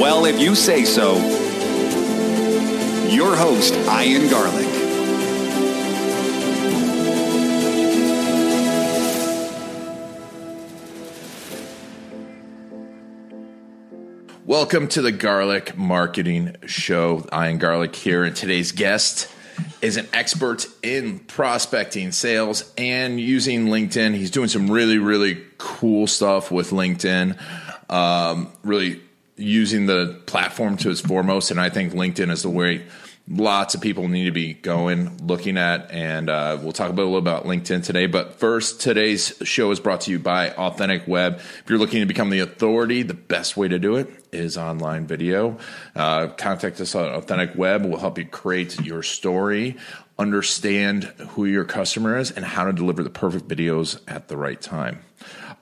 Well, if you say so, your host, Ian Garlick. Welcome to the Garlick Marketing Show. Ian Garlick here, and today's guest is an expert in prospecting, sales, and using LinkedIn. He's doing some really, really cool stuff with LinkedIn, um, really using the platform to its foremost. And I think LinkedIn is the way lots of people need to be going, looking at. And uh, we'll talk a little bit about LinkedIn today. But first, today's show is brought to you by Authentic Web. If you're looking to become the authority, the best way to do it is online video. Uh, contact us on Authentic Web. We'll help you create your story, understand who your customer is, and how to deliver the perfect videos at the right time.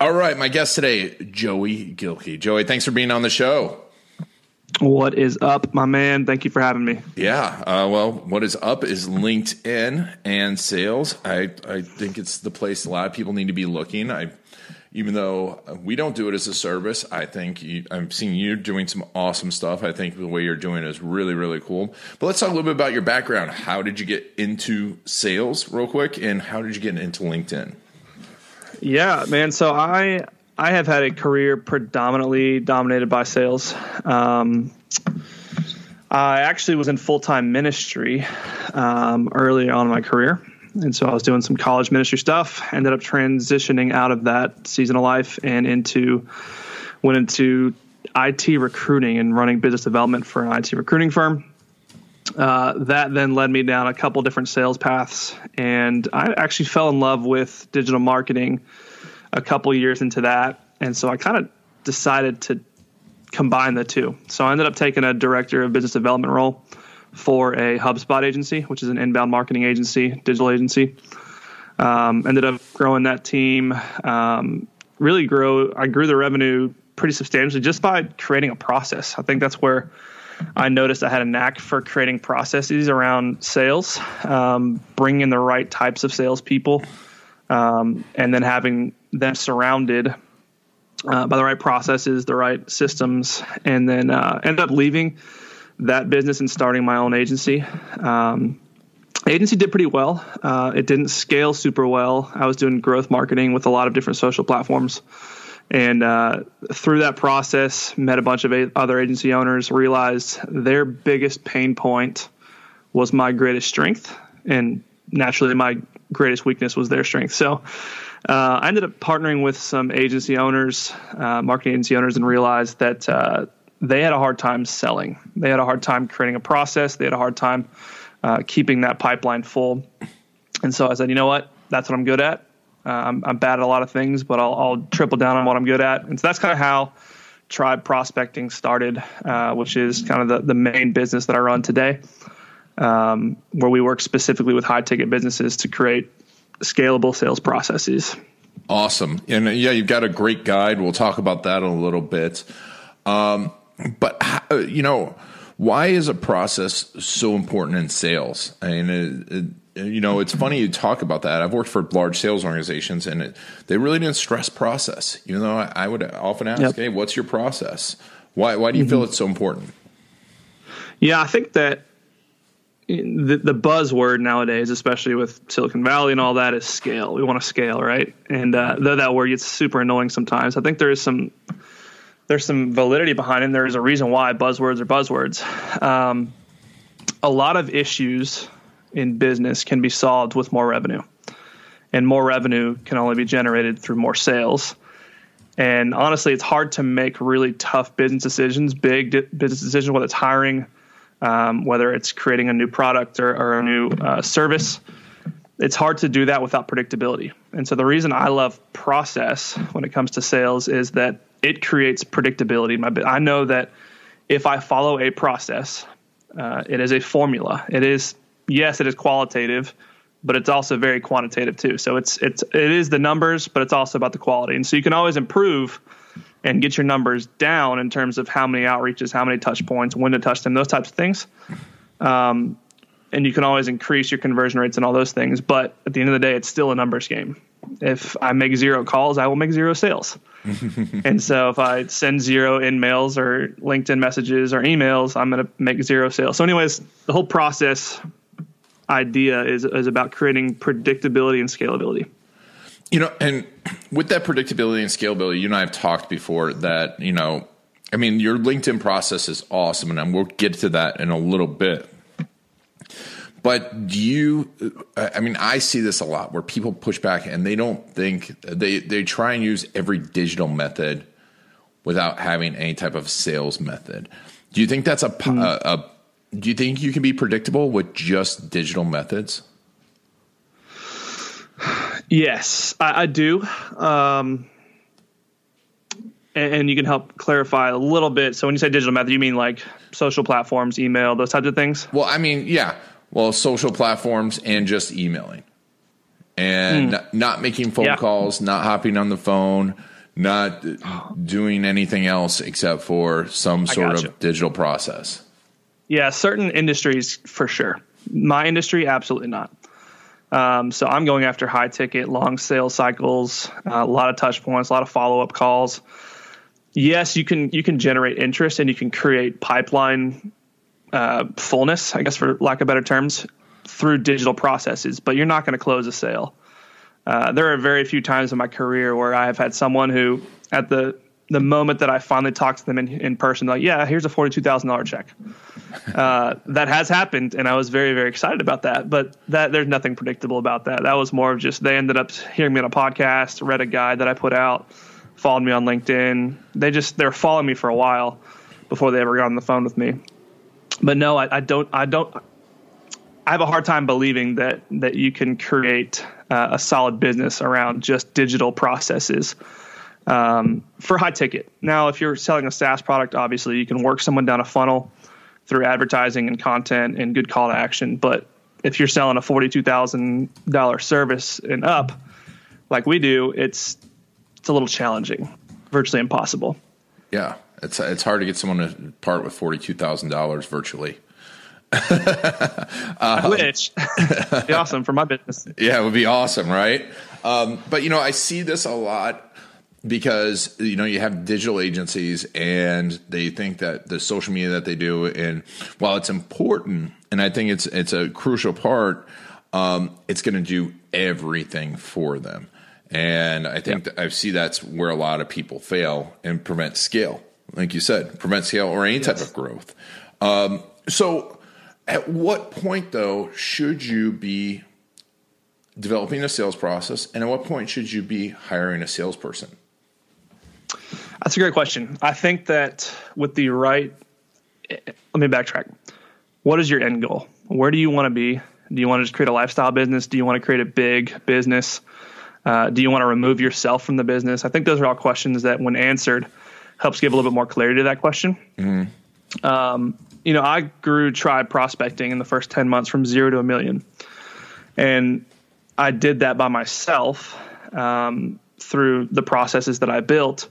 All right, my guest today, Joey Gilkey. Joey, thanks for being on the show. What is up, my man? Thank you for having me. Yeah. Uh, well, what is up is LinkedIn and sales. I, I think it's the place a lot of people need to be looking. I, even though we don't do it as a service, I think you, I'm seeing you doing some awesome stuff. I think the way you're doing it is really, really cool. But let's talk a little bit about your background. How did you get into sales, real quick, and how did you get into LinkedIn? Yeah, man. So I I have had a career predominantly dominated by sales. Um, I actually was in full time ministry um, early on in my career, and so I was doing some college ministry stuff. Ended up transitioning out of that season of life and into went into IT recruiting and running business development for an IT recruiting firm. Uh, that then led me down a couple different sales paths, and I actually fell in love with digital marketing a couple years into that, and so I kind of decided to combine the two. So I ended up taking a director of business development role for a HubSpot agency, which is an inbound marketing agency, digital agency. Um, ended up growing that team. Um, really grow. I grew the revenue pretty substantially just by creating a process. I think that's where I noticed I had a knack for creating processes around sales, um, bringing in the right types of salespeople, um, and then having them surrounded uh, by the right processes, the right systems, and then uh, ended up leaving that business and starting my own agency. Um, agency did pretty well. Uh, it didn't scale super well. I was doing growth marketing with a lot of different social platforms. And uh, through that process, met a bunch of other agency owners, realized their biggest pain point was my greatest strength. And naturally, my greatest weakness was their strength. So uh, I ended up partnering with some agency owners, uh, marketing agency owners, and realized that uh, they had a hard time selling. They had a hard time creating a process. They had a hard time uh, keeping that pipeline full. And so I said, you know what? That's what I'm good at. Uh, I'm, I'm bad at a lot of things, but I'll, I'll triple down on what I'm good at. And so that's kind of how Tribe Prospecting started, uh, which is kind of the, the main business that I run today, um, where we work specifically with high ticket businesses to create scalable sales processes. Awesome. And uh, yeah, you've got a great guide. We'll talk about that in a little bit. Um, but, uh, you know, why is a process so important in sales? I mean, it, it, you know, it's funny you talk about that. I've worked for large sales organizations, and it, they really didn't stress process. You know, I, I would often ask, Yep. "Hey, what's your process? Why why do you feel it's so important?" Yeah, I think that the, the buzzword nowadays, especially with Silicon Valley and all that, is scale. We want to scale, right? And uh, though that word gets super annoying sometimes, I think there is some there's some validity behind it. And there is a reason why buzzwords are buzzwords. Um, a lot of issues in business can be solved with more revenue, and more revenue can only be generated through more sales. And honestly, it's hard to make really tough business decisions, big business decisions, whether it's hiring, um, whether it's creating a new product or, or a new uh, service. It's hard to do that without predictability. And so the reason I love process when it comes to sales is that it creates predictability. My, I know that if I follow a process, uh, it is a formula. It is yes, it is qualitative, but it's also very quantitative too. So it's it's it is the numbers, but it's also about the quality. And so you can always improve and get your numbers down in terms of how many outreaches, how many touch points, when to touch them, those types of things. Um, and you can always increase your conversion rates and all those things. But at the end of the day, it's still a numbers game. If I make zero calls, I will make zero sales. and so if I send zero InMails or LinkedIn messages or emails, I'm going to make zero sales. So, anyways, the whole process idea is, is about creating predictability and scalability. You know, and with that predictability and scalability, you and I have talked before that, you know, I mean, your LinkedIn process is awesome, and we'll get to that in a little bit. But do you, I mean, I see this a lot where people push back and they don't think, they, they try and use every digital method without having any type of sales method. Do you think that's a, mm. a, a do you think you can be predictable with just digital methods? Yes, I, I do. Um, and, and, you can help clarify a little bit. So when you say digital method, you mean like social platforms, email, those types of things? Well, I mean, yeah. Well, social platforms and just emailing and mm. not making phone yeah. calls, not hopping on the phone, not doing anything else except for some sort of digital process. Yeah, certain industries for sure. My industry, absolutely not. Um, so I'm going after high ticket, long sales cycles, uh, a lot of touch points, a lot of follow up calls. Yes, you can you can generate interest and you can create pipeline uh, fullness, I guess for lack of better terms, through digital processes. But you're not going to close a sale. Uh, there are very few times in my career where I have had someone who, at the the moment that I finally talked to them in, in person, like, yeah, here's a forty-two thousand dollar check. Uh, that has happened, and I was very, very excited about that. But that there's nothing predictable about that. That was more of just they ended up hearing me on a podcast, read a guide that I put out, followed me on LinkedIn. They just they're following me for a while before they ever got on the phone with me. But no, I, I don't. I don't. I have a hard time believing that that you can create uh, a solid business around just digital processes um, for high ticket. Now, if you're selling a SaaS product, obviously you can work someone down a funnel through advertising and content and good call to action. But if you're selling a forty-two thousand dollar service and up, like we do, it's it's a little challenging, virtually impossible. Yeah, it's it's hard to get someone to part with forty-two thousand dollars virtually. uh, I wish. be awesome for my business. Yeah, it would be awesome, right? Um, but you know, I see this a lot because you know you have digital agencies and they think that the social media that they do and while it's important and I think it's it's a crucial part, um, it's going to do everything for them. And I think yep. I see that's where a lot of people fail and prevent scale, like you said, prevent scale or any yes. type of growth. Um, so, at what point though should you be developing a sales process, and at what point should you be hiring a salesperson? That's a great question. I think that with the right, let me backtrack. What is your end goal? Where do you want to be? Do you want to just create a lifestyle business? Do you want to create a big business? Uh, do you want to remove yourself from the business? I think those are all questions that, when answered, helps give a little bit more clarity to that question. Mm-hmm. Um, you know, I grew tribe prospecting in the first 10 months from zero to a million. And I did that by myself um, through the processes that I built.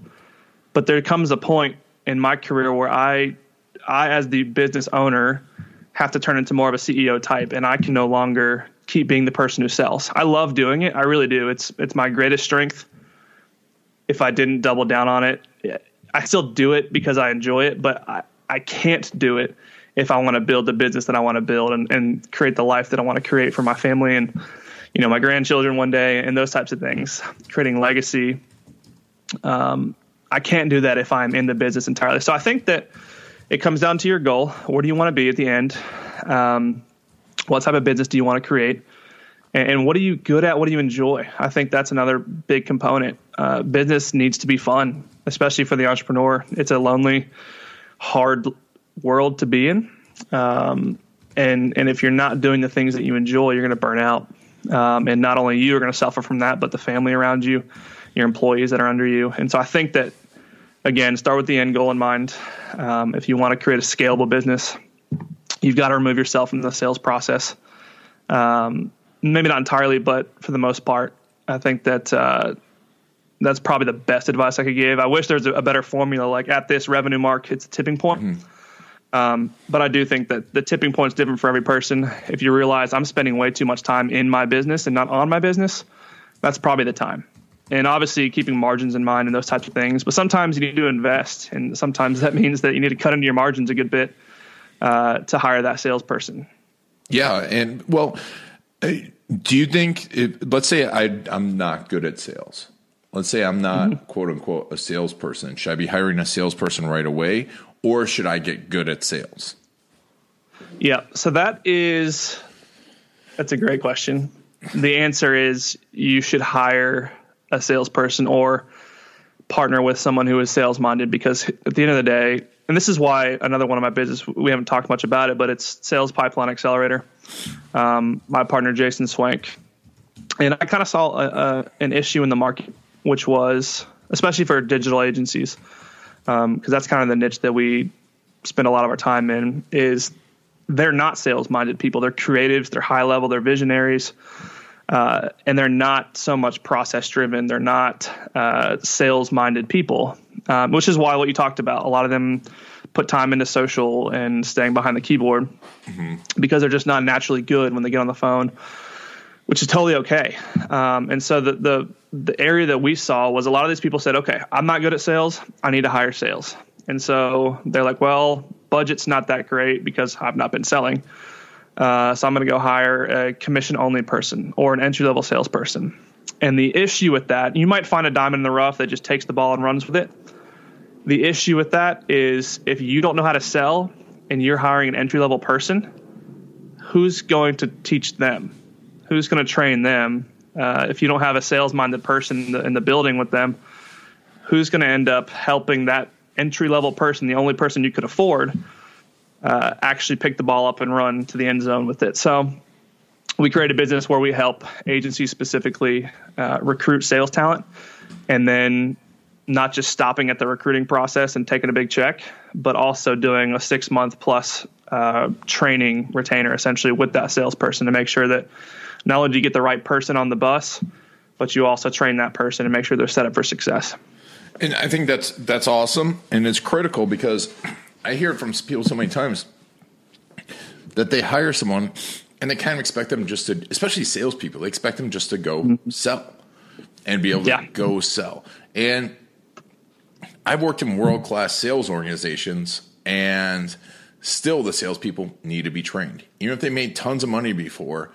But there comes a point in my career where I, I as the business owner, have to turn into more of a CEO type, and I can no longer keep being the person who sells. I love doing it. I really do. It's it's my greatest strength. If I didn't double down on it, I still do it because I enjoy it, but I, I can't do it if I want to build the business that I want to build and, and create the life that I want to create for my family and you know my grandchildren one day and those types of things. Creating legacy. Um, I can't do that if I'm in the business entirely. So I think that it comes down to your goal. Where do you want to be at the end? Um, what type of business do you want to create? And, and, what are you good at? What do you enjoy? I think that's another big component. Uh, business needs to be fun, especially for the entrepreneur. It's a lonely, hard world to be in. Um, and and if you're not doing the things that you enjoy, you're going to burn out. Um, and not only you are going to suffer from that, but the family around you your employees that are under you. And so I think that again, start with the end goal in mind. Um, if you want to create a scalable business, you've got to remove yourself from the sales process. Um, maybe not entirely, but for the most part, I think that uh, that's probably the best advice I could give. I wish there's a, better formula. Like at this revenue mark, it's a tipping point. Mm-hmm. Um, but I do think that the tipping point is different for every person. If you realize I'm spending way too much time in my business and not on my business, that's probably the time. And obviously, keeping margins in mind and those types of things. But sometimes you need to invest, and sometimes that means that you need to cut into your margins a good bit uh, to hire that salesperson. Yeah, and well, uh, do you think? If, let's say I, I'm not good at sales. Let's say I'm not mm-hmm. quote unquote a salesperson. Should I be hiring a salesperson right away, or should I get good at sales? Yeah, so that is that's a great question. The answer is you should hire a salesperson or partner with someone who is sales minded because at the end of the day, and this is why another one of my business we haven't talked much about it, but it's Sales Pipeline Accelerator. Um, my partner Jason Swank, and I kind of saw a, a, an issue in the market, which was especially for digital agencies because um, that's kind of the niche that we spend a lot of our time in is they're not sales minded people. They're creatives they're high level they're visionaries uh, and they're not so much process driven they're not uh, sales minded people um, which is why what you talked about a lot of them put time into social and staying behind the keyboard mm-hmm. because they're just not naturally good when they get on the phone which is totally okay. Um, and so the, the the area that we saw was a lot of these people said, "Okay, I'm not good at sales. I need to hire sales." And so they're like, "Well, budget's not that great because I've not been selling, uh, so I'm going to go hire a commission only person or an entry level salesperson." And the issue with that, you might find a diamond in the rough that just takes the ball and runs with it. The issue with that is if you don't know how to sell and you're hiring an entry level person, who's going to teach them? who's going to train them? Uh, if you don't have a sales minded person in the, in the, building with them, who's going to end up helping that entry level person, the only person you could afford, uh, actually pick the ball up and run to the end zone with it? So we create a business where we help agencies specifically uh, recruit sales talent and then not just stopping at the recruiting process and taking a big check, but also doing a six month plus uh, training retainer essentially with that salesperson to make sure that not only do you get the right person on the bus, but you also train that person and make sure they're set up for success. And I think that's that's awesome, and it's critical because I hear it from people so many times that they hire someone and they kind of expect them just to, especially salespeople, they expect them just to go mm-hmm. sell and be able yeah. to go sell. And I've worked in world class sales organizations, and still the salespeople need to be trained. Even if they made tons of money before,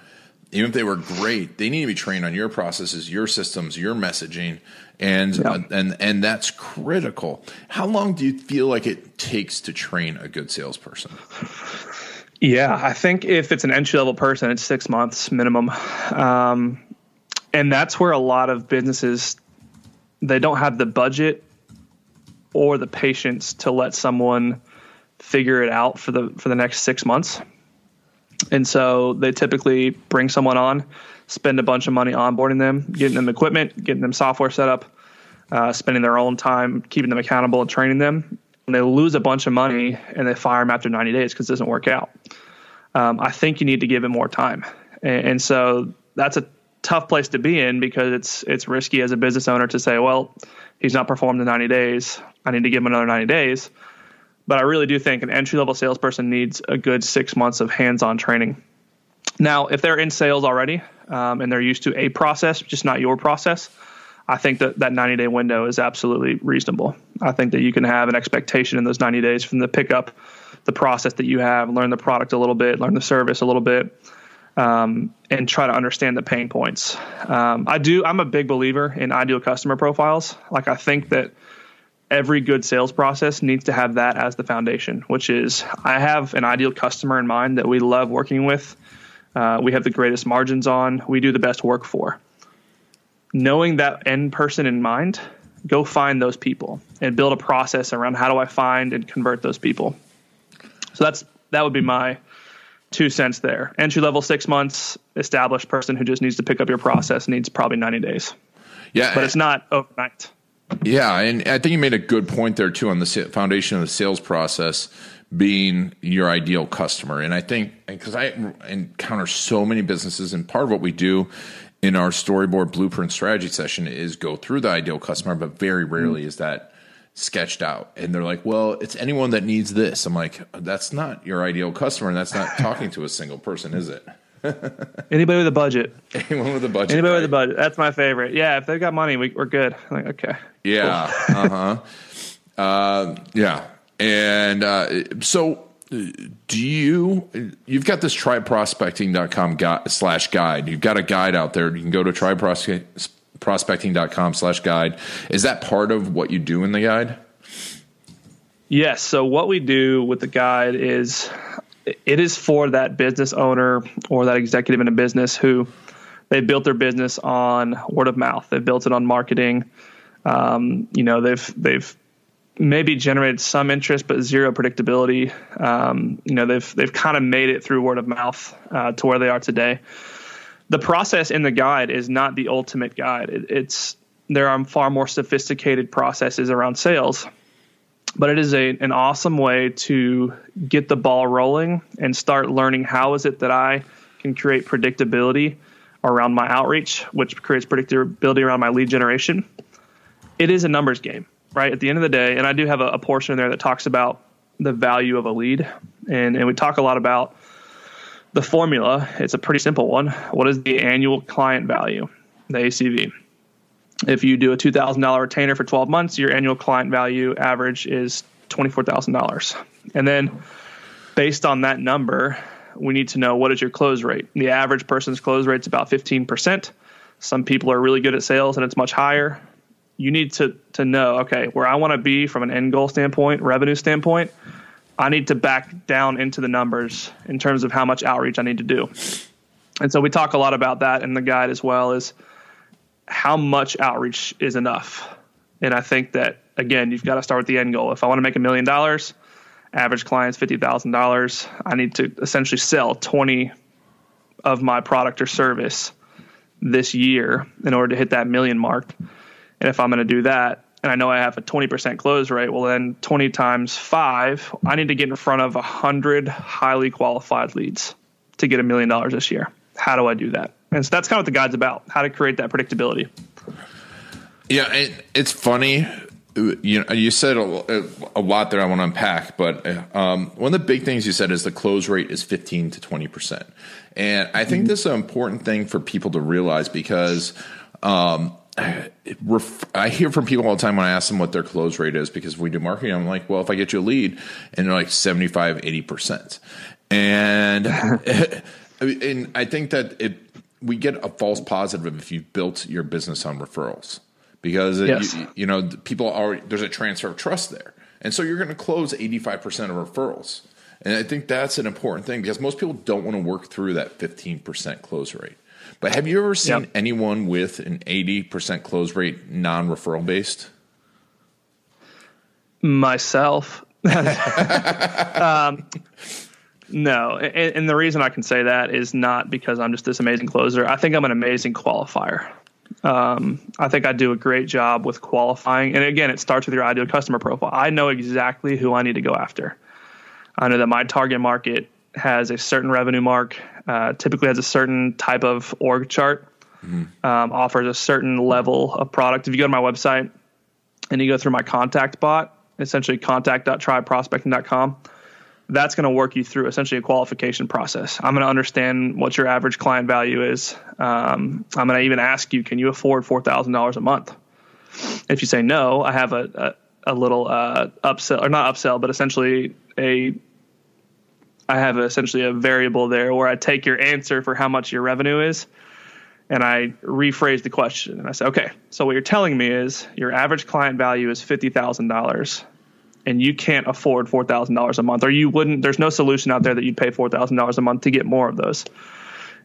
even if they were great, they need to be trained on your processes, your systems, your messaging, and yeah. uh, and and that's critical. How long do you feel like it takes to train a good salesperson? Yeah, I think if it's an entry level person, it's six months minimum, um, and that's where a lot of businesses they don't have the budget or the patience to let someone figure it out for the for the next six months. And so they typically bring someone on, spend a bunch of money onboarding them, getting them equipment, getting them software set up, uh, spending their own time keeping them accountable and training them. And they lose a bunch of money and they fire them after 90 days because it doesn't work out. Um, I think you need to give him more time. And, and so that's a tough place to be in because it's it's risky as a business owner to say, well, he's not performed in 90 days. I need to give him another 90 days. But I really do think an entry level salesperson needs a good six months of hands on training. Now, if they're in sales already um, and they're used to a process, just not your process, I think that that 90 day window is absolutely reasonable. I think that you can have an expectation in those 90 days from the pickup, the process that you have, learn the product a little bit, learn the service a little bit, um, and try to understand the pain points. Um, I do. I'm a big believer in ideal customer profiles. Like I think that every good sales process needs to have that as the foundation, which is I have an ideal customer in mind that we love working with. Uh, we have the greatest margins on. We do the best work for. Knowing that end person in mind, go find those people and build a process around how do I find and convert those people. So that's that would be my two cents there. Entry level six months, established person who just needs to pick up your process needs probably ninety days. Yeah, but it's not overnight. Yeah, and I think you made a good point there too on the foundation of the sales process being your ideal customer. And I think because I encounter so many businesses, and part of what we do in our storyboard blueprint strategy session is go through the ideal customer, but very rarely mm-hmm. is that sketched out. And they're like, well, it's anyone that needs this. I'm like, that's not your ideal customer, and that's not talking to a single person, is it? Anybody with a budget. Anyone with a budget. Anybody right? with a budget. That's my favorite. Yeah, if they've got money, we, are good. I'm like, okay. Yeah. Cool. uh huh. Uh, yeah. And uh, so, do you? You've got this tribeprospecting.com guide, slash guide. You've got a guide out there. You can go to tribeprospecting.com slash guide. Is that part of what you do in the guide? Yes. So what we do with the guide is it is for that business owner or that executive in a business who they built their business on word of mouth. They've built it on marketing. Um, you know, they've they've maybe generated some interest but zero predictability. Um, you know, they've they've kind of made it through word of mouth uh, to where they are today. The process in the guide is not the ultimate guide. It, it's there are far more sophisticated processes around sales but it is a, an awesome way to get the ball rolling and start learning how is it that I can create predictability around my outreach, which creates predictability around my lead generation. It is a numbers game, right? At the end of the day, and I do have a, a portion in there that talks about the value of a lead, and, and we talk a lot about the formula. It's a pretty simple one. What is the annual client value, the ACV? If you do a $2,000 retainer for 12 months, your annual client value average is $24,000. And then based on that number, we need to know what is your close rate. The average person's close rate is about 15%. Some people are really good at sales and it's much higher. You need to to know, okay, where I want to be from an end goal standpoint, revenue standpoint, I need to back down into the numbers in terms of how much outreach I need to do. And so we talk a lot about that in the guide as well is how much outreach is enough. And I think that again, you've got to start with the end goal. If I want to make a million dollars, average clients fifty thousand dollars, I need to essentially sell twenty of my product or service this year in order to hit that million mark. And if I'm going to do that, and I know I have a 20% close rate, well, then 20 times five, I need to get in front of 100 highly qualified leads to get a million dollars this year. How do I do that? And so that's kind of what the guide's about: how to create that predictability. Yeah, it, it's funny. You know, you said a, a, lot there. I want to unpack, but um, one of the big things you said is the close rate is fifteen to twenty percent, and I think mm-hmm. this is an important thing for people to realize because. Um, I hear from people all the time when I ask them what their close rate is because we do marketing. I'm like, well, if I get you a lead and they're like 75, 80%. And, and I think that it we get a false positive if you've built your business on referrals because yes. you, you, know people are there's a transfer of trust there, and so you're going to close 85 percent of referrals. And I think that's an important thing because most people don't want to work through that 15% close rate. But have you ever seen yep. anyone with an 80% close rate non referral based? Myself. um, no, and, and, the reason I can say that is not because I'm just this amazing closer. I think I'm an amazing qualifier. Um, I think I do a great job with qualifying. And again, it starts with your ideal customer profile. I know exactly who I need to go after. I know that my target market has a certain revenue mark, uh, typically has a certain type of org chart, mm-hmm. um, offers a certain level of product. If you go to my website and you go through my contact bot, essentially contact.tribeprospecting.com, that's going to work you through essentially a qualification process. I'm going to understand what your average client value is. Um, I'm going to even ask you, can you afford four thousand dollars a month? If you say no, I have a a, a little uh, upsell or not upsell, but essentially a I have essentially a variable there where I take your answer for how much your revenue is, and I rephrase the question and I say, okay, so what you're telling me is your average client value is fifty thousand dollars and you can't afford four thousand dollars a month, or you wouldn't. There's no solution out there that you'd pay four thousand dollars a month to get more of those.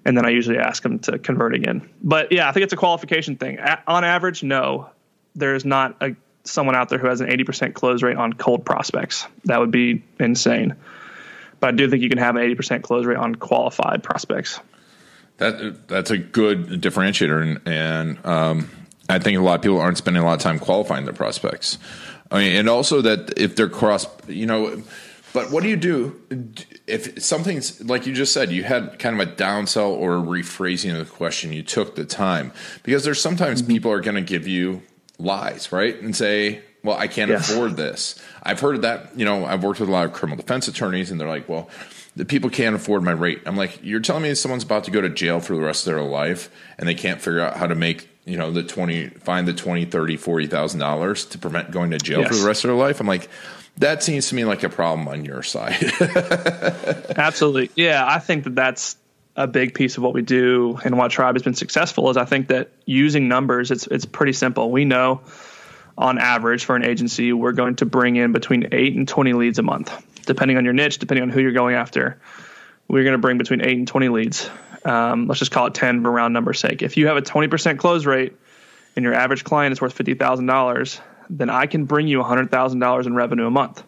And then I usually ask them to convert again. But yeah, I think it's a qualification thing. A- on average, no, there's not a someone out there who has an 80% close rate on cold prospects. That would be insane. But I do think you can have an 80% close rate on qualified prospects. That that's a good differentiator, and, and um, I think a lot of people aren't spending a lot of time qualifying their prospects. I mean, and also that if they're cross, you know, but what do you do if something's like you just said, you had kind of a downsell or a rephrasing of the question, you took the time because there's sometimes mm-hmm. people are going to give you lies, right? And say, well, I can't yes. afford this. I've heard that, you know, I've worked with a lot of criminal defense attorneys and they're like, well, the people can't afford my rate. I'm like, you're telling me someone's about to go to jail for the rest of their life and they can't figure out how to make, you know, the 20, find the 20, 30, $40,000 to prevent going to jail yes. for the rest of their life. I'm like, that seems to me like a problem on your side. Absolutely. Yeah. I think that that's a big piece of what we do and why tribe has been successful is I think that using numbers, it's, it's pretty simple. We know on average for an agency, we're going to bring in between eight and 20 leads a month depending on your niche, depending on who you're going after, we're going to bring between eight and 20 leads. Um, let's just call it 10 for round number sake. If you have a 20% close rate and your average client is worth $50,000, then I can bring you $100,000 in revenue a month.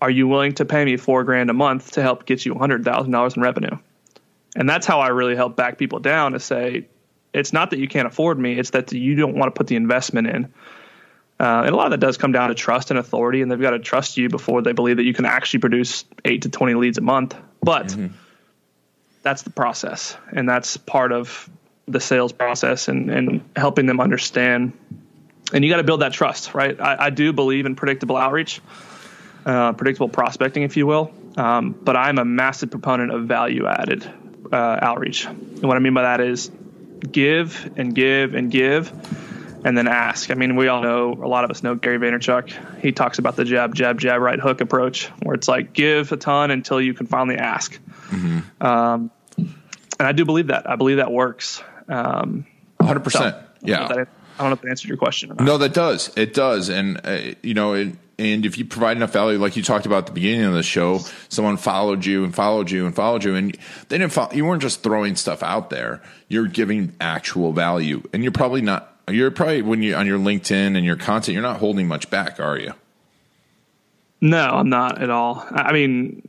Are you willing to pay me four grand a month to help get you $100,000 in revenue? And that's how I really help back people down to say, it's not that you can't afford me, it's that you don't want to put the investment in. Uh, and a lot of that does come down to trust and authority, and they've got to trust you before they believe that you can actually produce eight to 20 leads a month. But mm-hmm. That's the process, and that's part of the sales process and, and helping them understand. And you got to build that trust, right? I, I do believe in predictable outreach, uh, predictable prospecting, if you will. Um, but I'm a massive proponent of value added uh, outreach. And what I mean by that is give and give and give and then ask. I mean, we all know, a lot of us know Gary Vaynerchuk. He talks about the jab, jab, jab, right hook approach, where it's like give a ton until you can finally ask. Mm-hmm. Um, and I do believe that. I believe that works. Um, 100%. So, yeah. I don't, know if that answered your question. No, that does. It does. And, uh, you know, it, and if you provide enough value, like you talked about at the beginning of the show, someone followed you and followed you and followed you, and they didn't. Follow, you weren't just throwing stuff out there. You're giving actual value, and you're probably not you're probably when you on your LinkedIn and your content, you're not holding much back, are you? No, I'm not at all. I mean,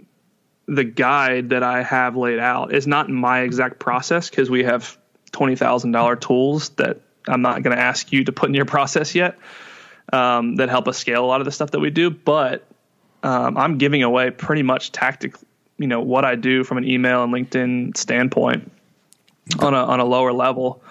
the guide that I have laid out is not my exact process because we have twenty thousand dollar tools that I'm not going to ask you to put in your process yet um, that help us scale a lot of the stuff that we do. But um, I'm giving away pretty much tactic, you know, what I do from an email and LinkedIn standpoint on a on a lower level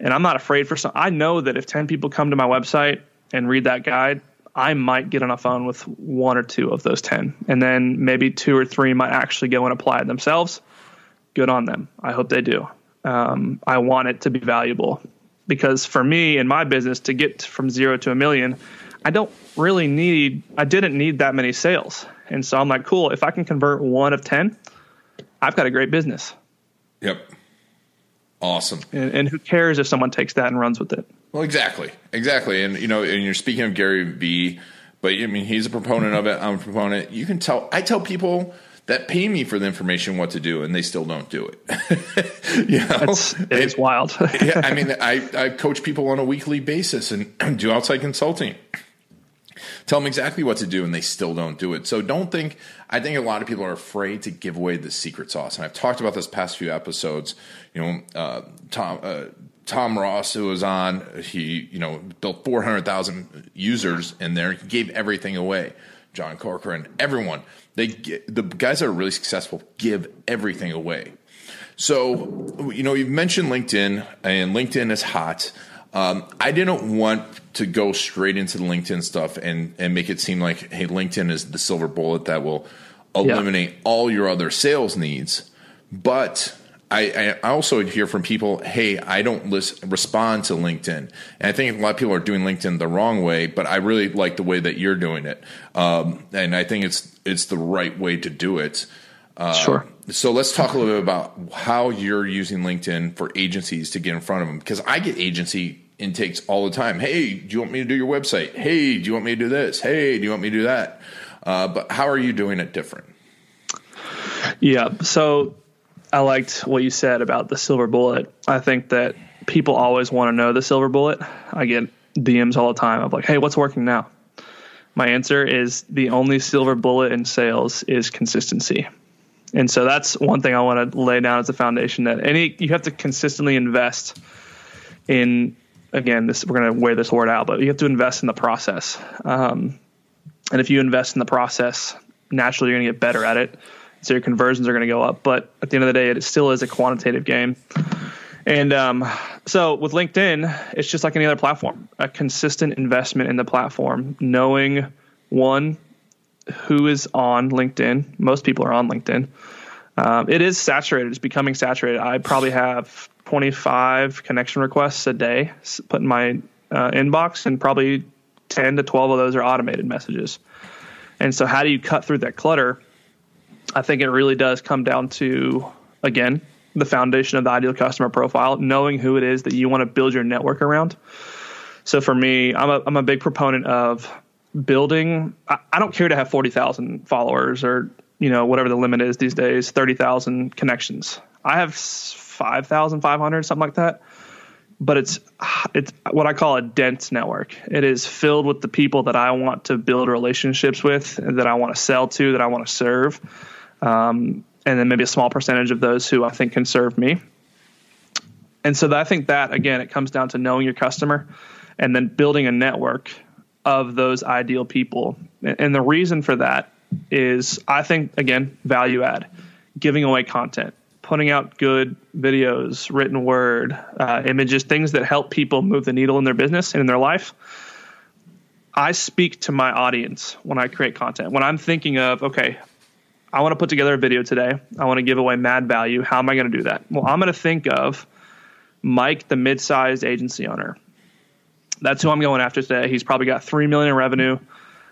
and I'm not afraid for some. I know that if 10 people come to my website and read that guide, I might get on a phone with one or two of those 10. And then maybe two or three might actually go and apply it themselves. Good on them. I hope they do. Um, I want it to be valuable because for me in my business to get from zero to a million, I don't really need, I didn't need that many sales. And so I'm like, cool, if I can convert one of 10, I've got a great business. Yep. Awesome. And, and, who cares if someone takes that and runs with it? Well, exactly, exactly. And you know, and you're speaking of Gary Vee, but I mean, he's a proponent of it. I'm a proponent. You can tell. I tell people that pay me for the information what to do, and they still don't do it. you know, it's, it's wild. yeah, I mean, I I coach people on a weekly basis and do outside consulting tell them exactly what to do and they still don't do it. So don't think, I think a lot of people are afraid to give away the secret sauce. And I've talked about this past few episodes. You know, uh, Tom, uh, Tom Ross, who was on, he, you know, built 400,000 users in there. He gave everything away. John Corcoran, everyone, they, the guys that are really successful give everything away. So, you know, you've mentioned LinkedIn and LinkedIn is hot. Um, I didn't want to go straight into the LinkedIn stuff and and make it seem like hey, LinkedIn is the silver bullet that will eliminate yeah. all your other sales needs. But I, I, also hear from people, hey, I don't list, respond to LinkedIn. And I think a lot of people are doing LinkedIn the wrong way, but I really like the way that you're doing it. Um, and I think it's it's the right way to do it. Uh, sure. So let's talk a little bit about how you're using LinkedIn for agencies to get in front of them. Because I get agency intakes all the time. Hey, do you want me to do your website? Hey, do you want me to do this? Hey, do you want me to do that? Uh, but how are you doing it different? Yeah. So I liked what you said about the silver bullet. I think that people always want to know the silver bullet. I get DMs all the time of like, hey, what's working now? My answer is the only silver bullet in sales is consistency. And so that's one thing I want to lay down as a foundation that any you have to consistently invest in again, this we're going to wear this word out, but you have to invest in the process. Um, and if you invest in the process, naturally you're going to get better at it. So your conversions are going to go up. But at the end of the day, it still is a quantitative game. And um, so with LinkedIn, it's just like any other platform a consistent investment in the platform, knowing one, who is on LinkedIn. Most people are on LinkedIn. Um, it is saturated, it's becoming saturated. I probably have 25 connection requests a day put in my uh, inbox, and probably 10 to 12 of those are automated messages. And so, how do you cut through that clutter? I think it really does come down to, again, the foundation of the ideal customer profile, knowing who it is that you want to build your network around. So for me, I'm a, I'm a big proponent of building. I, I don't care to have 40,000 followers or, you know, whatever the limit is these days, 30,000 connections. I have 5,500, something like that. But it's it's what I call a dense network. It is filled with the people that I want to build relationships with, that I want to sell to, that I want to serve. Um, and then maybe a small percentage of those who I think can serve me. And so I think that again, it comes down to knowing your customer and then building a network of those ideal people. And the reason for that is I think again, value add, giving away content, putting out good videos, written word, uh, images, things that help people move the needle in their business and in their life. I speak to my audience when I create content. When I'm thinking of, okay, I want to put together a video today. I want to give away mad value. How am I going to do that? Well, I'm going to think of Mike, the mid-sized agency owner. That's who I'm going after today. He's probably got three million in revenue.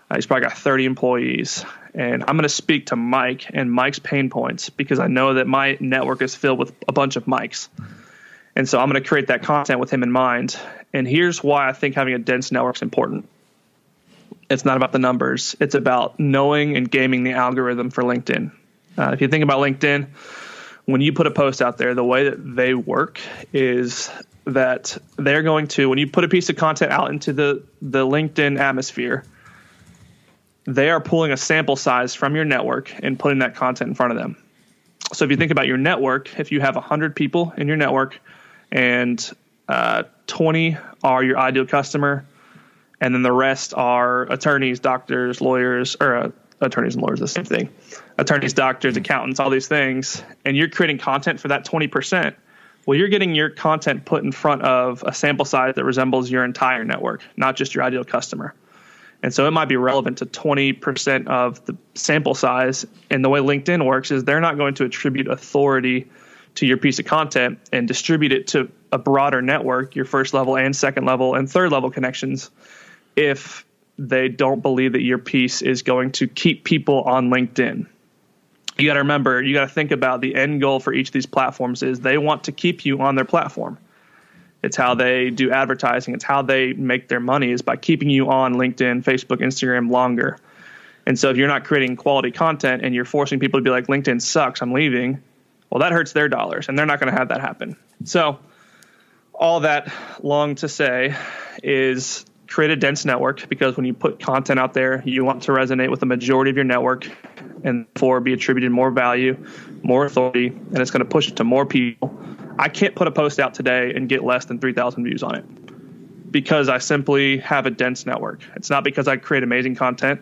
Uh, he's probably got 30 employees, and I'm going to speak to Mike and Mike's pain points because I know that my network is filled with a bunch of Mikes. And so I'm going to create that content with him in mind. And here's why I think having a dense network is important. It's not about the numbers. It's about knowing and gaming the algorithm for LinkedIn. Uh, if you think about LinkedIn, when you put a post out there, the way that they work is that they're going to when you put a piece of content out into the the LinkedIn atmosphere, they are pulling a sample size from your network and putting that content in front of them. So if you think about your network, if you have 100 people in your network and uh, 20 are your ideal customer, and then the rest are attorneys, doctors, lawyers, or uh, attorneys and lawyers, the same thing. Attorneys, doctors, accountants, all these things, and you're creating content for that 20%. Well, you're getting your content put in front of a sample size that resembles your entire network, not just your ideal customer. And so it might be relevant to 20% of the sample size. And the way LinkedIn works is they're not going to attribute authority to your piece of content and distribute it to a broader network, your first level and second level and third level connections if they don't believe that your piece is going to keep people on LinkedIn. You got to remember, you got to think about the end goal for each of these platforms is they want to keep you on their platform. It's how they do advertising, it's how they make their money is by keeping you on LinkedIn, Facebook, Instagram longer. And so if you're not creating quality content and you're forcing people to be like LinkedIn sucks, I'm leaving, well that hurts their dollars and they're not going to have that happen. So all that long to say is create a dense network because when you put content out there, you want to resonate with the majority of your network and for be attributed more value, more authority, and it's going to push it to more people. I can't put a post out today and get less than 3,000 views on it because I simply have a dense network. It's not because I create amazing content.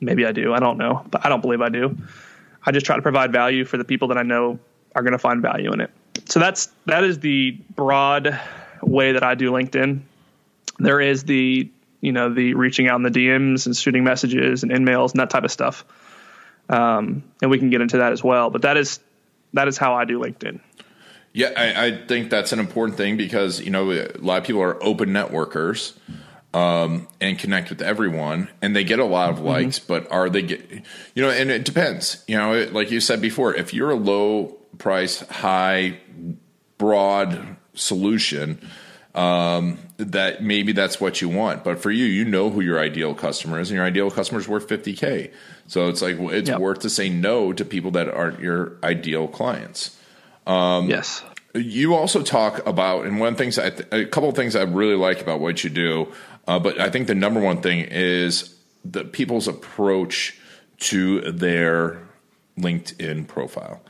Maybe I do. I don't know, but I don't believe I do. I just try to provide value for the people that I know are going to find value in it. So that's that is the broad way that I do LinkedIn there is the you know the reaching out in the DMs and shooting messages and InMails and that type of stuff. Um, and we can get into that as well. But that is that is how I do LinkedIn. Yeah, I, I think that's an important thing because you know a lot of people are open networkers um, and connect with everyone, and they get a lot of mm-hmm. likes. Mm-hmm. But are they get you know? And it depends. You know, like you said before, if you're a low price, high, broad solution um, that maybe that's what you want. But for you, you know who your ideal customer is, and your ideal customer is worth 50K. So it's like, it's yep. worth to say no to people that aren't your ideal clients. Um, yes. You also talk about, and one things, I th- a couple of things I really like about what you do, uh, but I think the number one thing is the people's approach to their LinkedIn profile.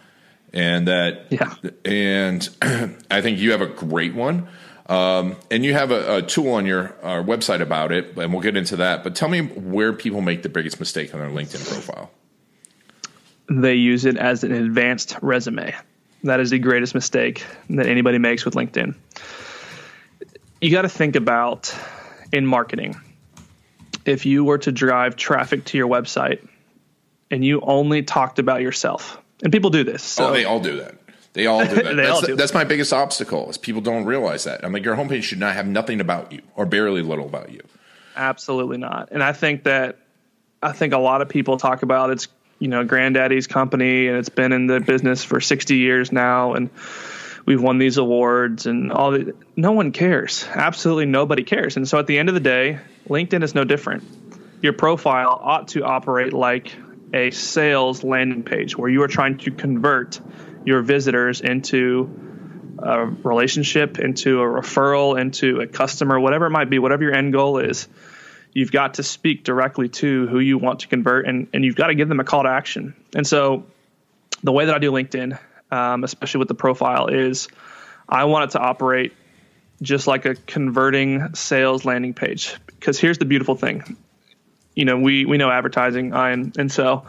And that, yeah. And I think you have a great one Um, and you have a, a, tool on your uh, website about it, and we'll get into that. But tell me where people make the biggest mistake on their LinkedIn profile. They use it as an advanced resume. That is the greatest mistake that anybody makes with LinkedIn. You got to think about in marketing. If you were to drive traffic to your website and you only talked about yourself, and people do this. So. Oh, they all do that. They all do that. that's, all do. that's my biggest obstacle is people don't realize that. I'm like, your homepage should not have nothing about you or barely little about you. Absolutely not. And I think that I think a lot of people talk about it's you know granddaddy's company and it's been in the business for 60 years now and we've won these awards and all the no one cares absolutely nobody cares and so at the end of the day linkedin is no different your profile ought to operate like a sales landing page where you are trying to convert your visitors into a relationship, into a referral, into a customer, whatever it might be, whatever your end goal is, you've got to speak directly to who you want to convert and, and you've got to give them a call to action. And so the way that I do LinkedIn, um, especially with the profile, is I want it to operate just like a converting sales landing page. Because here's the beautiful thing. You know, we, we know advertising, and, and so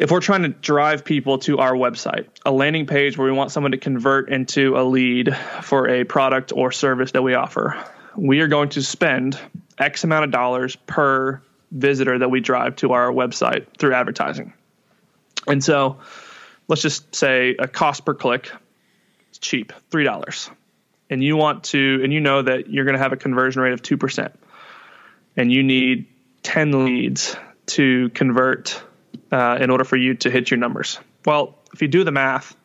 if we're trying to drive people to our website, a landing page where we want someone to convert into a lead for a product or service that we offer, we are going to spend X amount of dollars per visitor that we drive to our website through advertising. And so let's just say a cost per click is cheap, $3. And you want to, and you know that you're going to have a conversion rate of 2%. And you need 10 leads to convert uh, in order for you to hit your numbers. Well, if you do the math,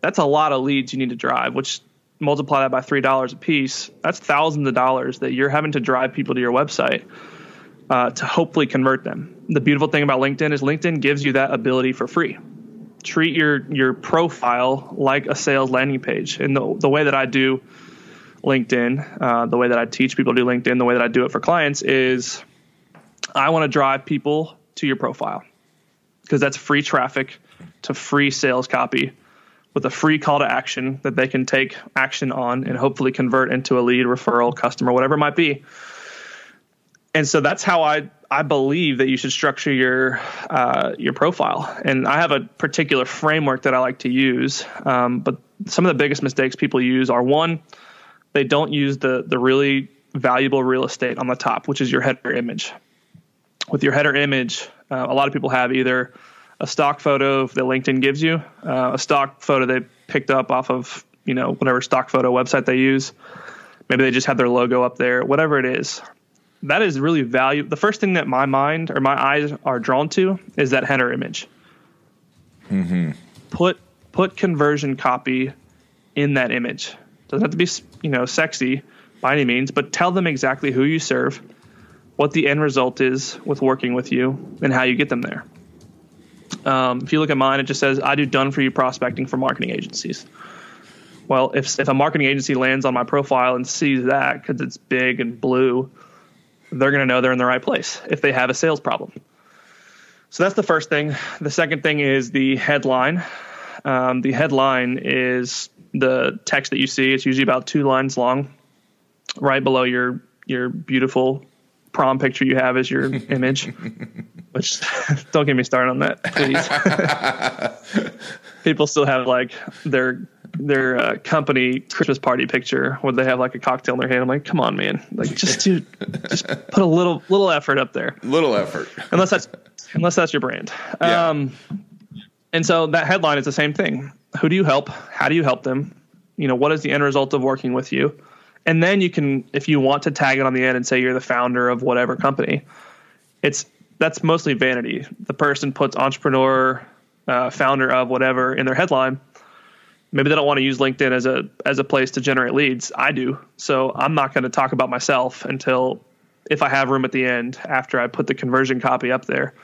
that's a lot of leads you need to drive, which multiply that by three dollars a piece. That's thousands of dollars that you're having to drive people to your website uh, to hopefully convert them. The beautiful thing about LinkedIn is LinkedIn gives you that ability for free. Treat your your profile like a sales landing page, and the the way that I do LinkedIn, uh, the way that I teach people to do LinkedIn, the way that I do it for clients is I want to drive people to your profile because that's free traffic to free sales copy with a free call to action that they can take action on and hopefully convert into a lead, referral, customer, whatever it might be. And so that's how I I believe that you should structure your uh, your profile. And I have a particular framework that I like to use. Um, but some of the biggest mistakes people use are one, they don't use the the really valuable real estate on the top, which is your header image. With your header image, uh, a lot of people have either a stock photo that LinkedIn gives you, uh, a stock photo they picked up off of you know whatever stock photo website they use. Maybe they just have their logo up there, whatever it is. That is really value. The first thing that my mind or my eyes are drawn to is that header image. Mm-hmm. Put put conversion copy in that image. Doesn't have to be you know sexy by any means, but tell them exactly who you serve what the end result is with working with you and how you get them there. Um, if you look at mine, it just says I do done for you prospecting for marketing agencies. Well, if if a marketing agency lands on my profile and sees that because it's big and blue, they're going to know they're in the right place if they have a sales problem. So that's the first thing. The second thing is the headline. Um, the headline is the text that you see. It's usually about two lines long, right below your your beautiful prom picture you have as your image. Which don't get me started on that, please. People still have like their their uh, company Christmas party picture where they have like a cocktail in their hand. I'm like, come on, man, like just do, just put a little little effort up there. Little effort, unless that's unless that's your brand. Yeah. Um, and so that headline is the same thing. Who do you help? How do you help them? You know, what is the end result of working with you? And then you can if you want to tag it on the end and say you're the founder of whatever company it's that's mostly vanity. The person puts entrepreneur uh, founder of whatever in their headline. Maybe they don't want to use linkedin as a as a place to generate leads. I do. So i'm not going to talk about myself until if i have room at the end after i put the conversion copy up there.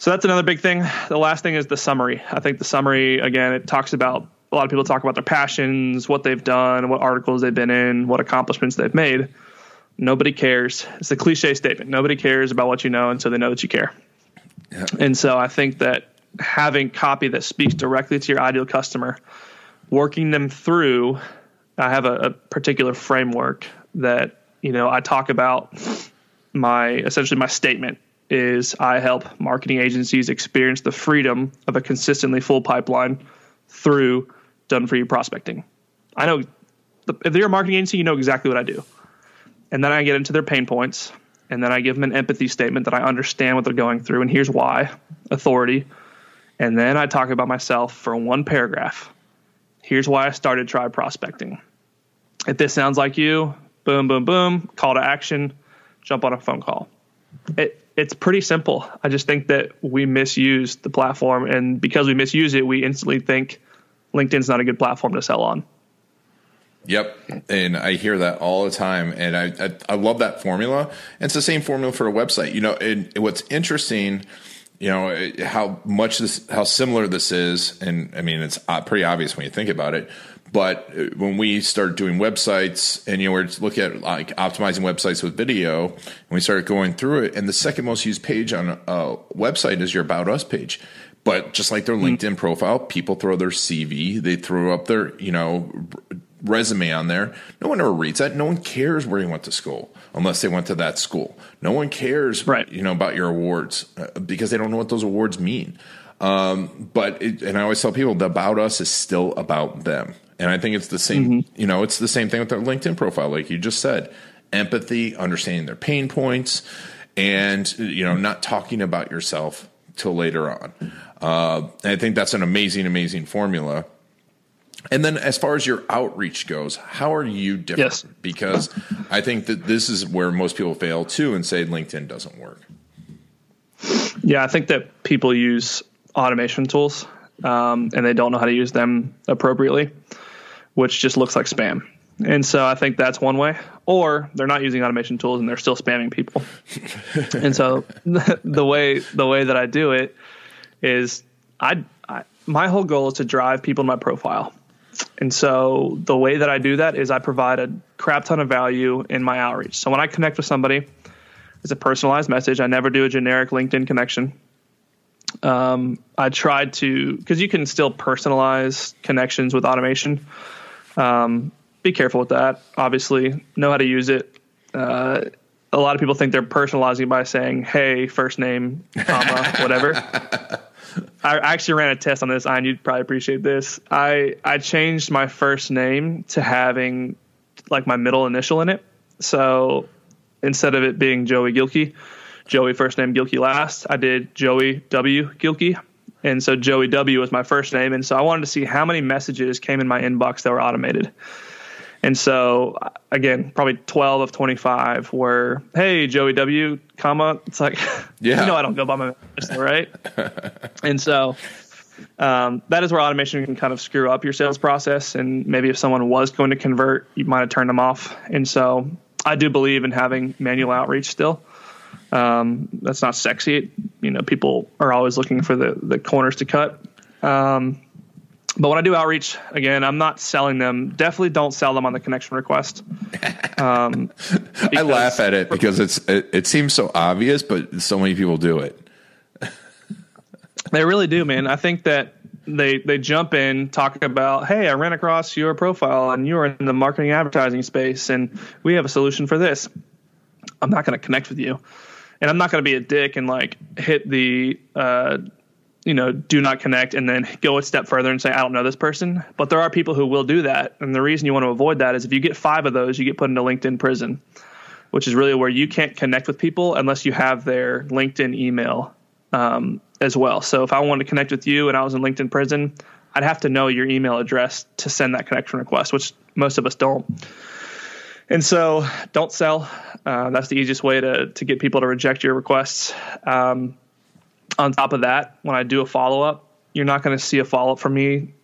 So that's another big thing. The last thing is the summary. I think the summary again it talks about a lot of people talk about their passions, what they've done, what articles they've been in, what accomplishments they've made. Nobody cares. It's a cliche statement. Nobody cares about what you know until they know that you care. Yeah. And so I think that having copy that speaks directly to your ideal customer, working them through I have a, a particular framework that you know I talk about my essentially my statement is I help marketing agencies experience the freedom of a consistently full pipeline through done for you prospecting. I know if you're a marketing agency, you know exactly what I do. And then I get into their pain points, and then I give them an empathy statement that I understand what they're going through, and here's why authority. And then I talk about myself for one paragraph. Here's why I started Tribe Prospecting. If this sounds like you, boom, boom, boom, call to action, jump on a phone call. It, it's pretty simple. I just think that we misuse the platform, and because we misuse it, we instantly think LinkedIn's not a good platform to sell on. Yep, and I hear that all the time, and I, I, I love that formula. And it's the same formula for a website. You know, and what's interesting, you know, how much this, how similar this is, and I mean, it's uh, pretty obvious when you think about it. But when we started doing websites, and you know, we're looking at like optimizing websites with video, and we started going through it, and the second most used page on a website is your About Us page. But just like their mm. LinkedIn profile, people throw their CV, they throw up their, you know, resume on there. No one ever reads that. No one cares where you went to school unless they went to that school. No one cares, right. you know, about your awards uh, because they don't know what those awards mean. Um, but it, and I always tell people the about us is still about them. And I think it's the same, mm-hmm. you know, it's the same thing with their LinkedIn profile, like you just said, empathy, understanding their pain points, and you know, not talking about yourself till later on. Uh, and I think that's an amazing, amazing formula and then, as far as your outreach goes, how are you different? Yes. Because I think that this is where most people fail too and say LinkedIn doesn't work. Yeah, I think that people use automation tools um, and they don't know how to use them appropriately, which just looks like spam. And so I think that's one way. Or they're not using automation tools and they're still spamming people. and so the way the way that I do it is I, I my whole goal is to drive people to my profile. And so the way that I do that is I provide a crap ton of value in my outreach. So when I connect with somebody, it's a personalized message. I never do a generic LinkedIn connection. Um, I tried to because you can still personalize connections with automation. Um, be careful with that. Obviously, know how to use it. Uh, a lot of people think they're personalizing by saying, "Hey, first name, comma, whatever." I actually ran a test on this, and you'd probably appreciate this. I I changed my first name to having like my middle initial in it. So instead of it being Joey Gilkey, Joey first name Gilkey last, I did Joey W Gilkey. And so Joey W was my first name. And so I wanted to see how many messages came in my inbox that were automated. And so again, probably 12 of 25 were, Hey, Joey W comma. It's like, yeah, you know, I don't go by my name, right. and so, um, that is where automation can kind of screw up your sales process. And maybe if someone was going to convert, you might have turned them off. And so I do believe in having manual outreach still. Um, that's not sexy. You know, people are always looking for the, the corners to cut. Um, but when I do outreach, again, I'm not selling them. Definitely don't sell them on the connection request. Um, I laugh at it because it's it, it, seems so obvious, but so many people do it. they really do, man. I think that they they jump in, talk about, hey, I ran across your profile and you're in the marketing advertising space, and we have a solution for this. I'm not going to connect with you, and I'm not going to be a dick and like hit the uh, you know, do not connect and then go a step further and say, I don't know this person. But there are people who will do that. And the reason you want to avoid that is if you get five of those, you get put into LinkedIn prison, which is really where you can't connect with people unless you have their LinkedIn email um, as well. So if I wanted to connect with you and I was in LinkedIn prison, I'd have to know your email address to send that connection request, which most of us don't. And so don't sell. Uh, that's the easiest way to, to get people to reject your requests. Um, on top of that, when I do a follow up, you're not going to see a follow up from me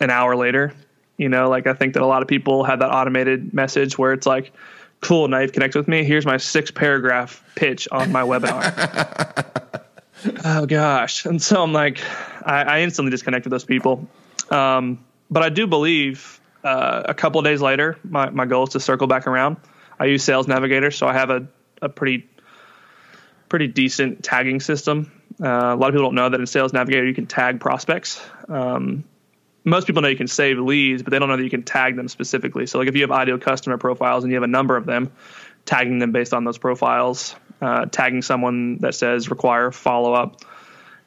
an hour later. You know, like I think that a lot of people have that automated message where it's like, cool, now you've connected with me. Here's my six paragraph pitch on my webinar. oh gosh. And so I'm like, I, I instantly disconnect with those people. Um, but I do believe uh, a couple days later, my, my goal is to circle back around. I use Sales Navigator, so I have a, a pretty pretty decent tagging system uh, a lot of people don't know that in Sales Navigator you can tag prospects. Um, most people know you can save leads, but they don't know that you can tag them specifically. So, like if you have ideal customer profiles and you have a number of them, tagging them based on those profiles, uh, tagging someone that says require follow up,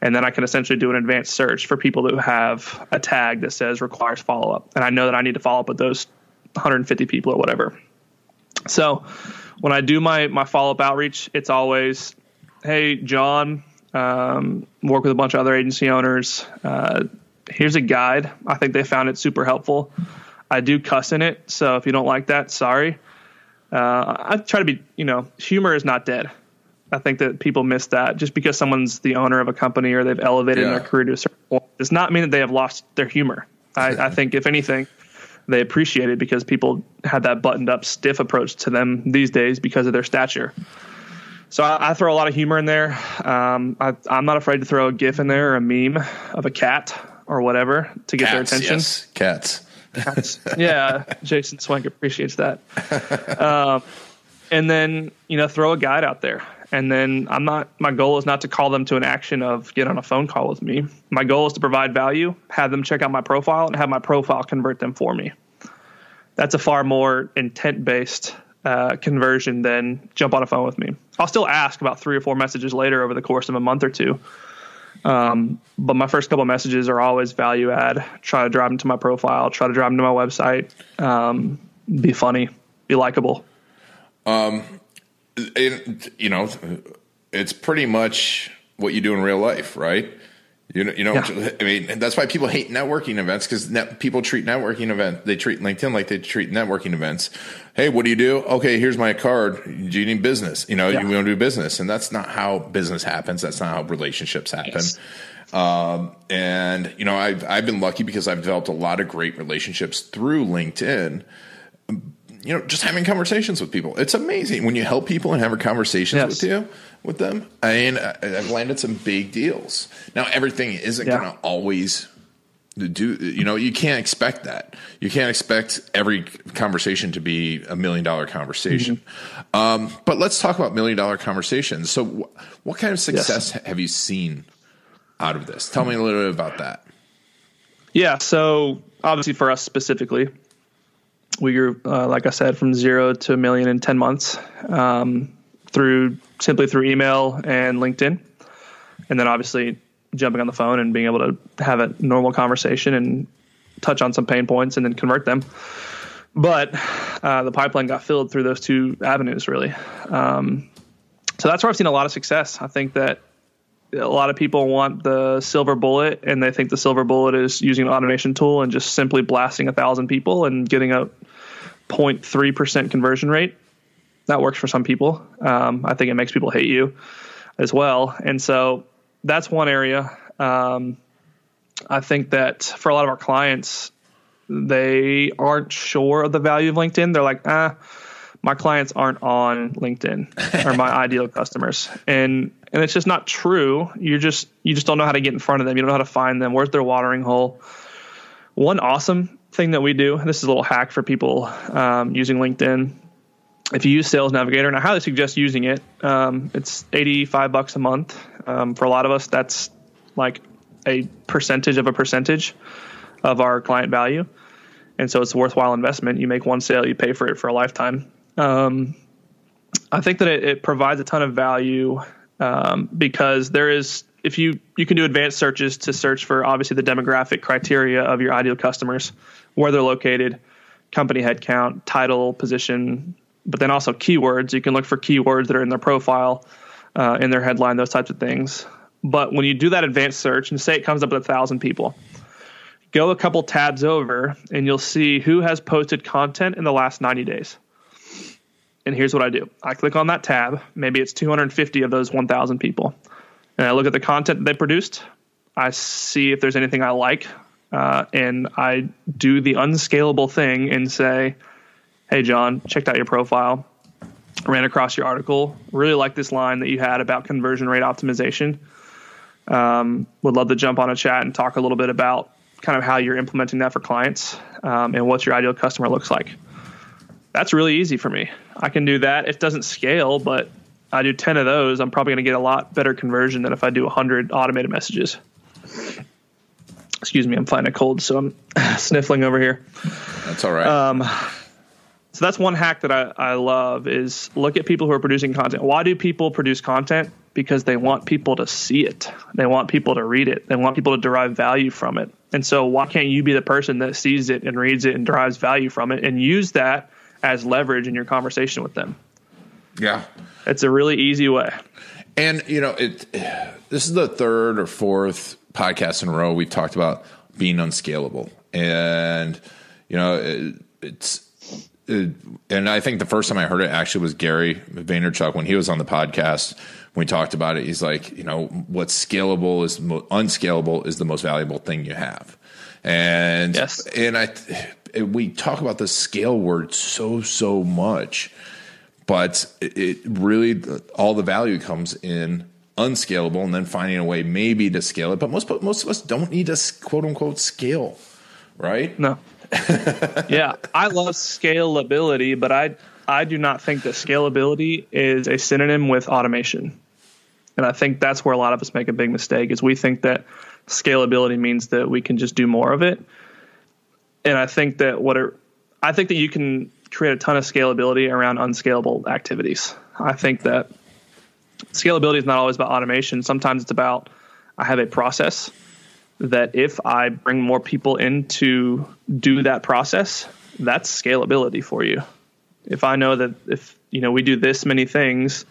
and then I can essentially do an advanced search for people who have a tag that says requires follow up, and I know that I need to follow up with those 150 people or whatever. So, when I do my my follow up outreach, it's always, hey John, um, work with a bunch of other agency owners. Uh, here's a guide. I think they found it super helpful. I do cuss in it, so if you don't like that, sorry. Uh, I try to be, you know, humor is not dead. I think that people miss that. Just because someone's the owner of a company or they've elevated yeah. their career to a certain point does not mean that they have lost their humor. I, I think, if anything, they appreciate it because people have that buttoned up, stiff approach to them these days because of their stature. So I, I throw a lot of humor in there. Um, I, am not afraid to throw a GIF in there or a meme of a cat or whatever to get Cats, their attention. Yes. Cats. Cats. yeah, Jason Swank appreciates that. Um, and then you know throw a guide out there. And then I'm not. My goal is not to call them to an action of get on a phone call with me. My goal is to provide value, have them check out my profile, and have my profile convert them for me. That's a far more intent based uh, conversion then jump on a phone with me. I'll still ask about three or four messages later over the course of a month or two um, but my first couple messages are always value add. Try to drive them to my profile. Try to drive them to my website. Um, be funny. Be likable. Um, you know, it's pretty much what you do in real life, right? You know, you know. Yeah. I mean, that's why people hate networking events because net, people treat networking event. They treat LinkedIn like they treat networking events. Hey, what do you do? Okay, here's my card. Do you need business? You know, yeah. you want to do business, and that's not how business happens. That's not how relationships happen. Yes. Um, and you know, I've I've been lucky because I've developed a lot of great relationships through LinkedIn you know, just having conversations with people. It's amazing when you help people and have conversations yes. with you with them. I mean, I've landed some big deals. Now, everything isn't yeah. going to always do. You know, you can't expect that. You can't expect every conversation to be a million dollar conversation. Mm-hmm. Um, but let's talk about million dollar conversations. So, wh- what kind of success yes. have you seen out of this? Tell me a little bit about that. Yeah. So, obviously, for us specifically we grew, uh, like I said, from zero to a million in 10 months um, through simply through email and LinkedIn. And then obviously jumping on the phone and being able to have a normal conversation and touch on some pain points and then convert them. But uh, the pipeline got filled through those two avenues, really. Um, so that's where I've seen a lot of success. I think that a lot of people want the silver bullet and they think the silver bullet is using an automation tool and just simply blasting a thousand people and getting a 0.3% conversion rate. That works for some people. Um, i think it makes people hate you as well. And so that's one area. Um, i think that for a lot of our clients they aren't sure of the value of linkedin. They're like ah my clients aren't on linkedin or my ideal customers. And and it's just not true. You just you just don't know how to get in front of them. You don't know how to find them. Where's their watering hole? One awesome thing that we do. This is a little hack for people um, using LinkedIn. If you use Sales Navigator, and I highly suggest using it, um, it's eighty-five bucks a month. Um, for a lot of us, that's like a percentage of a percentage of our client value, and so it's a worthwhile investment. You make one sale, you pay for it for a lifetime. Um, I think that it, it provides a ton of value um, because there is if you you can do advanced searches to search for obviously the demographic criteria of your ideal customers, where they're located, company headcount, title, position, but then also keywords. You can look for keywords that are in their profile, uh, in their headline, those types of things. But when you do that advanced search and say it comes up with a thousand people, go a couple tabs over and you'll see who has posted content in the last 90 days. And here's what I do I click on that tab. Maybe it's 250 of those 1,000 people. And I look at the content they produced. I see if there's anything I like. Uh, and I do the unscalable thing and say, hey, John, checked out your profile, ran across your article, really like this line that you had about conversion rate optimization. Um, would love to jump on a chat and talk a little bit about kind of how you're implementing that for clients um, and what your ideal customer looks like that's really easy for me. I can do that. It doesn't scale, but I do 10 of those. I'm probably going to get a lot better conversion than if I do 100 automated messages. Excuse me, I'm fighting a cold, so I'm sniffling over here. That's all right. Um, so that's one hack that I, I love is look at people who are producing content. Why do people produce content? Because they want people to see it. They want people to read it. They want people to derive value from it. And so why can't you be the person that sees it and reads it and derives value from it and use that as leverage in your conversation with them? yeah. It's a really easy way. And you know, it. This is the third or fourth podcast in a row we've talked about being unscalable, and you know, it, it's. It, and I think the first time I heard it actually was Gary Vaynerchuk when he was on the podcast. When we talked about it, he's like, you know, what's scalable is mo- unscalable is the most valuable thing you have, and Yes. and I we talk about the scale word so so much but it, it really all the value comes in unscalable and then finding a way maybe to scale it but most most of us don't need to quote unquote scale right No. yeah, I love scalability, but I I do not think that scalability is a synonym with automation. And I think that's where a lot of us make a big mistake is we think that scalability means that we can just do more of it. And I think that what I think that you can create a ton of scalability around unscalable activities. I think that scalability is not always about automation. Sometimes it's about I have a process that if I bring more people in to do that process, that's scalability for you. If I know that if you know we do this many things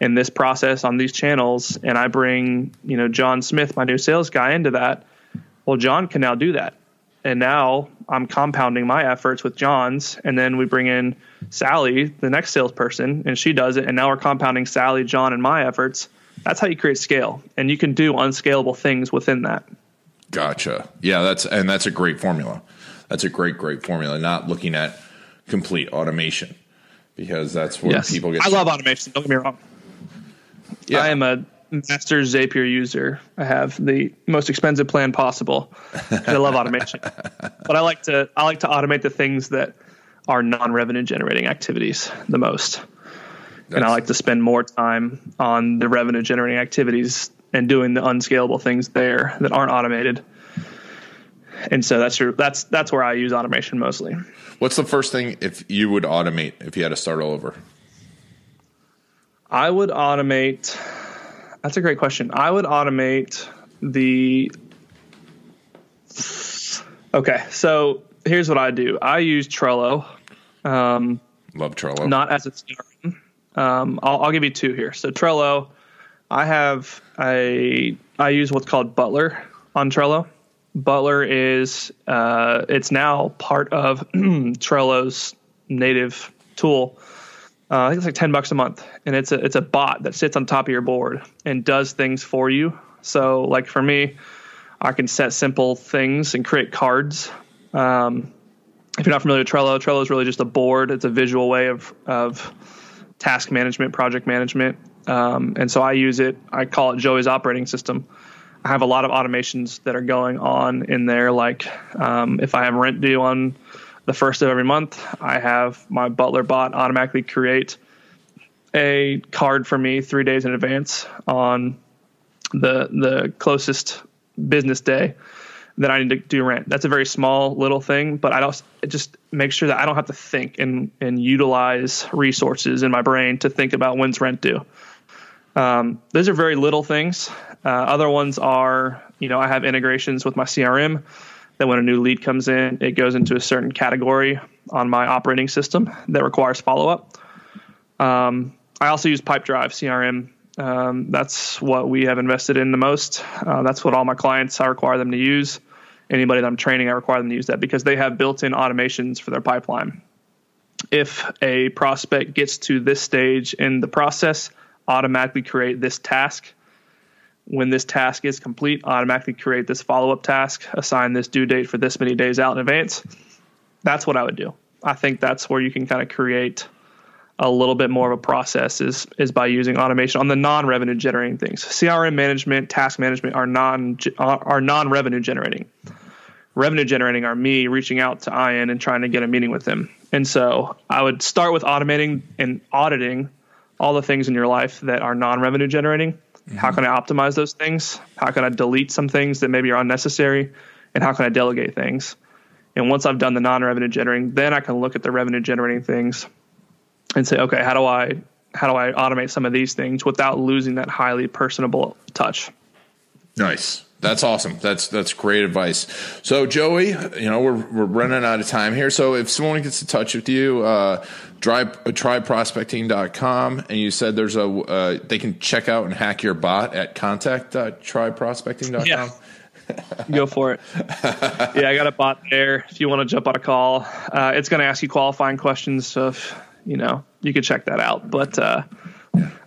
in this process on these channels, and I bring you know John Smith, my new sales guy, into that, well, John can now do that, and now I'm compounding my efforts with John's, and then we bring in Sally, the next salesperson, and she does it, and now we're compounding Sally, John, and my efforts. That's how you create scale, and you can do unscalable things within that. gotcha yeah that's and that's a great formula that's a great great formula not looking at complete automation because that's where Yes. people get I love automation. Don't get me wrong. yeah. I am a master Zapier user. I have the most expensive plan possible. I love automation, but I like to I like to automate the things that are non-revenue generating activities the most, and I like to spend more time on the revenue generating activities and doing the unscalable things there that aren't automated. And so that's your that's that's where I use automation mostly. what's the first thing if you would automate if you had to start all over I would automate. That's a great question. I would automate the. Okay, so here's what I do. I use Trello, um, love trello not as a CRM. Um, I'll, I'll give you two here. So Trello, I have a. I use what's called Butler on Trello. Butler is uh, it's now part of Trello's native tool. Uh, I think it's like ten bucks a month, and it's a it's a bot that sits on top of your board and does things for you. So, like for me, I can set simple things and create cards. Um, if you're not familiar with Trello, Trello is really just a board. It's a visual way of of task management, project management, um, and so I use it. I call it Joey's operating system. I have a lot of automations that are going on in there. Like um, if I have rent due on the first of every month, I have my Butler bot automatically create a card for me three days in advance on the the closest business day that I need to do rent. That's a very small little thing, but I just make sure that I don't have to think and and utilize resources in my brain to think about when's rent due. Um, those are very little things. Uh, other ones are, you know, I have integrations with my CRM that when a new lead comes in, it goes into a certain category on my operating system that requires follow up. Um, I also use Pipedrive CRM. Um, that's what we have invested in the most. Uh, that's what all my clients I require them to use. Anybody that I'm training, I require them to use that because they have built-in automations for their pipeline. If a prospect gets to this stage in the process, automatically create this task. When this task is complete, automatically create this follow-up task. Assign this due date for this many days out in advance. That's what I would do. I think that's where you can kind of create a little bit more of a process is is by using automation on the non-revenue generating things. CRM management, task management are non are non-revenue generating. Revenue generating are me reaching out to Ian and trying to get a meeting with him. And so I would start with automating and auditing all the things in your life that are non-revenue generating. How mm-hmm. can I optimize those things? How can I delete some things that maybe are unnecessary? and how can I delegate things. And once I've done the non-revenue generating, then I can look at the revenue generating things and say, okay, how do I how do I automate some of these things without losing that highly personable touch? Nice. That's awesome. That's that's great advice. So Joey, you know we're we're running out of time here. So if someone gets in touch with you, uh, try, tribeprospecting.com, and you said there's a uh, they can check out and hack your bot at contact.tribeprospecting.com. Yeah. Go for it. Yeah, I got a bot there. If you want to jump on a call, uh, it's going to ask you qualifying questions. So, if, you know, you can check that out. But uh,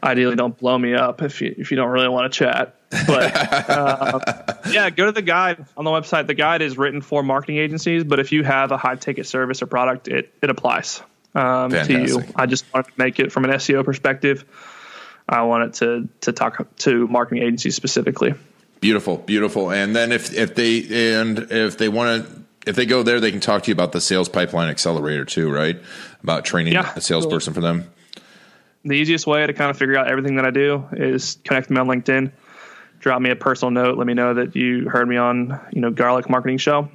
ideally, don't blow me up if you if you don't really want to chat. But uh, yeah, go to the guide on the website. The guide is written for marketing agencies, but if you have a high ticket service or product, it it applies um, to you. I just wanted to make it from an SEO perspective. I wanted to to talk to marketing agencies specifically. Beautiful, beautiful. And then if if they and if they want to if they go there, they can talk to you about the sales pipeline accelerator too, right? About training yeah, a salesperson cool. for them. The easiest way to kind of figure out everything that I do is connect me on LinkedIn. Drop me a personal note. Let me know that you heard me on, you know, Garlick Marketing Show,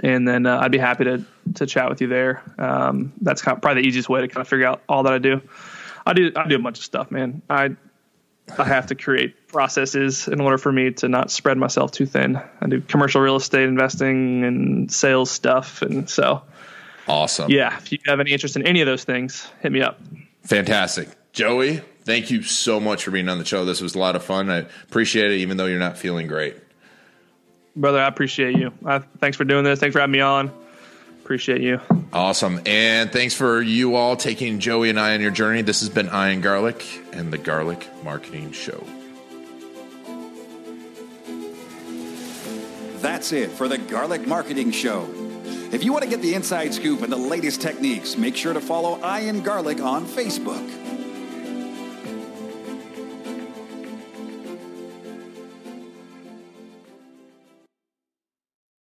and then uh, I'd be happy to to chat with you there. Um, that's kind of probably the easiest way to kind of figure out all that I do. I do I do a bunch of stuff, man. I I have to create processes in order for me to not spread myself too thin. I do commercial real estate investing and sales stuff, and so awesome. Yeah, if you have any interest in any of those things, hit me up. Fantastic, Joey. Thank you so much for being on the show. This was a lot of fun. I appreciate it, even though you're not feeling great. Brother, I appreciate you. Uh, thanks for doing this. Thanks for having me on. Appreciate you. Awesome. And thanks for you all taking Joey and I on your journey. This has been Ian Garlick and the Garlick Marketing Show. That's it for the Garlick Marketing Show. If you want to get the inside scoop and the latest techniques, make sure to follow Ian Garlick on Facebook.